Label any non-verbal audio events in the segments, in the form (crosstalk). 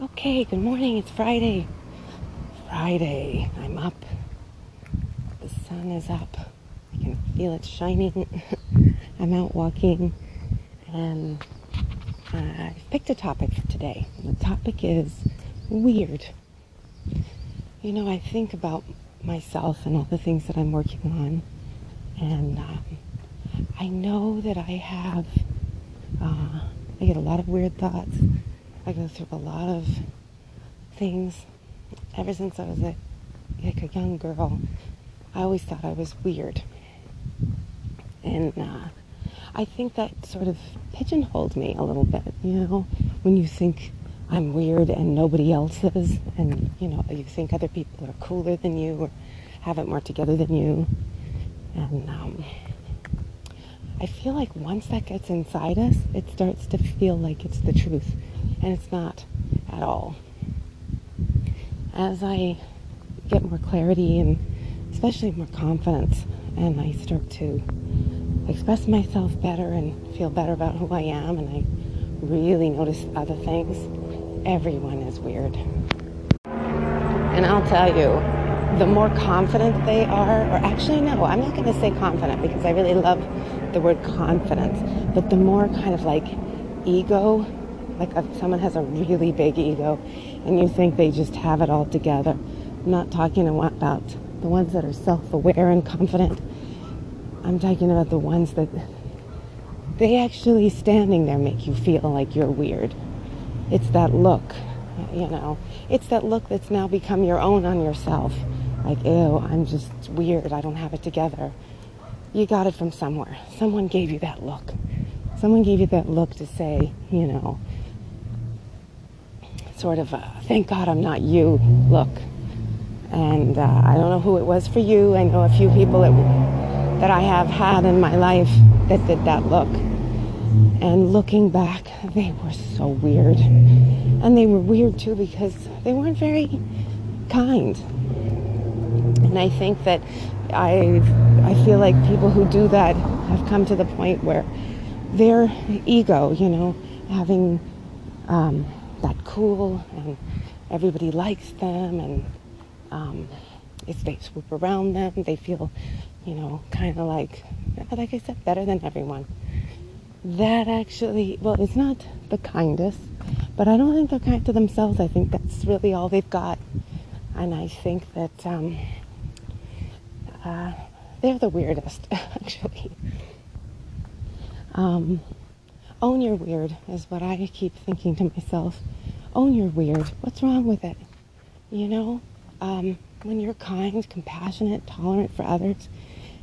Okay, good morning. It's Friday. Friday. I'm up. The sun is up. I can feel it shining. (laughs) I'm out walking and uh, I picked a topic for today. The topic is weird. You know, I think about myself and all the things that I'm working on, and um, I know that I have, uh, I get a lot of weird thoughts. I go through a lot of things. Ever since I was a, like a young girl, I always thought I was weird. And uh, I think that sort of pigeonholed me a little bit, you know, when you think I'm weird and nobody else is, and, you know, you think other people are cooler than you or have it more together than you. And um, I feel like once that gets inside us, it starts to feel like it's the truth and it's not at all. As I get more clarity and especially more confidence, and I start to express myself better and feel better about who I am, and I really notice other things, everyone is weird. And I'll tell you, the more confident they are, or actually, no, I'm not going to say confident because I really love the word confidence, but the more kind of like ego like if someone has a really big ego and you think they just have it all together. I'm not talking about the ones that are self-aware and confident. I'm talking about the ones that they actually standing there make you feel like you're weird. It's that look, you know. It's that look that's now become your own on yourself. Like, ew, I'm just weird. I don't have it together. You got it from somewhere. Someone gave you that look. Someone gave you that look to say, you know, sort of a, thank God I'm not you look. And uh, I don't know who it was for you. I know a few people that, that I have had in my life that did that look. And looking back, they were so weird. And they were weird too because they weren't very kind. And I think that I, I feel like people who do that have come to the point where their ego, you know, having um, that cool and everybody likes them and um, if they swoop around them, they feel, you know, kind of like, like I said, better than everyone. That actually, well, it's not the kindest, but I don't think they're kind to themselves. I think that's really all they've got. And I think that um, uh, they're the weirdest, (laughs) actually. Um, own your weird is what I keep thinking to myself. Own your weird. What's wrong with it? You know, um, when you're kind, compassionate, tolerant for others,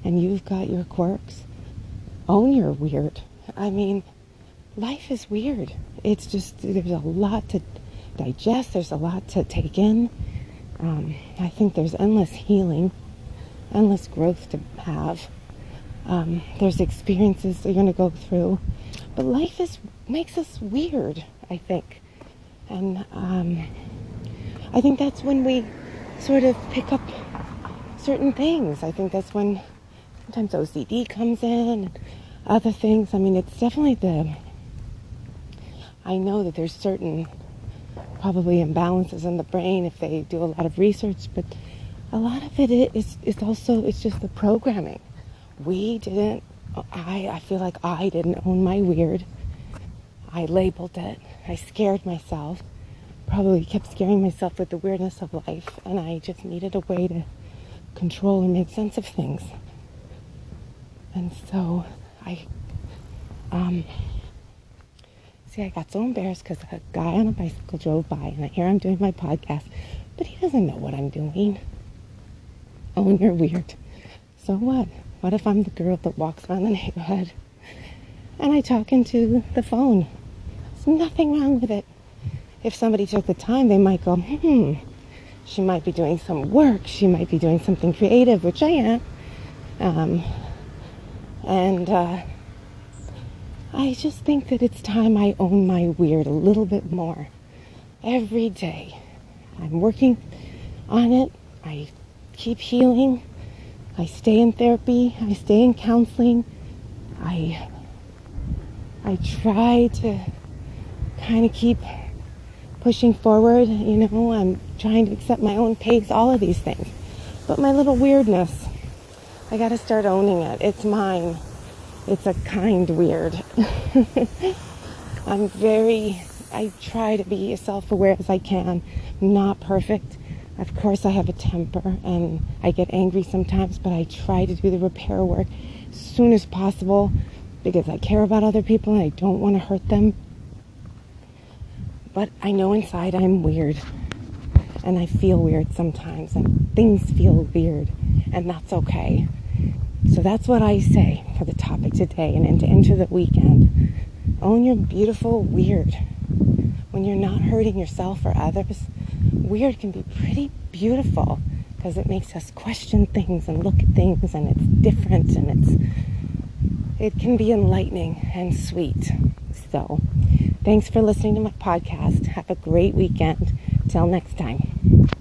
and you've got your quirks, own your weird. I mean, life is weird. It's just, there's a lot to digest, there's a lot to take in. Um, I think there's endless healing, endless growth to have. Um, there's experiences you're going to go through but life is makes us weird, I think. And um, I think that's when we sort of pick up certain things. I think that's when sometimes OCD comes in other things. I mean, it's definitely the. I know that there's certain probably imbalances in the brain if they do a lot of research, but a lot of it is, is also it's just the programming. We didn't I, I feel like I didn't own my weird. I labeled it. I scared myself. Probably kept scaring myself with the weirdness of life, and I just needed a way to control and make sense of things. And so I, um, see, I got so embarrassed because a guy on a bicycle drove by, and I hear I'm doing my podcast, but he doesn't know what I'm doing. Own your weird. So what? What if I'm the girl that walks around the neighborhood and I talk into the phone? There's nothing wrong with it. If somebody took the time, they might go, hmm, she might be doing some work. She might be doing something creative, which I am. Um, and uh, I just think that it's time I own my weird a little bit more. Every day. I'm working on it. I keep healing. I stay in therapy, I stay in counseling. I I try to kind of keep pushing forward, you know, I'm trying to accept my own pace, all of these things. But my little weirdness, I got to start owning it. It's mine. It's a kind weird. (laughs) I'm very, I try to be as self aware as I can. Not perfect. Of course, I have a temper and I get angry sometimes, but I try to do the repair work as soon as possible because I care about other people and I don't want to hurt them. But I know inside I'm weird and I feel weird sometimes and things feel weird and that's okay. So that's what I say for the topic today and into, into the weekend. Own your beautiful weird. When you're not hurting yourself or others, weird can be pretty beautiful because it makes us question things and look at things and it's different and it's it can be enlightening and sweet. So, thanks for listening to my podcast. Have a great weekend. Till next time.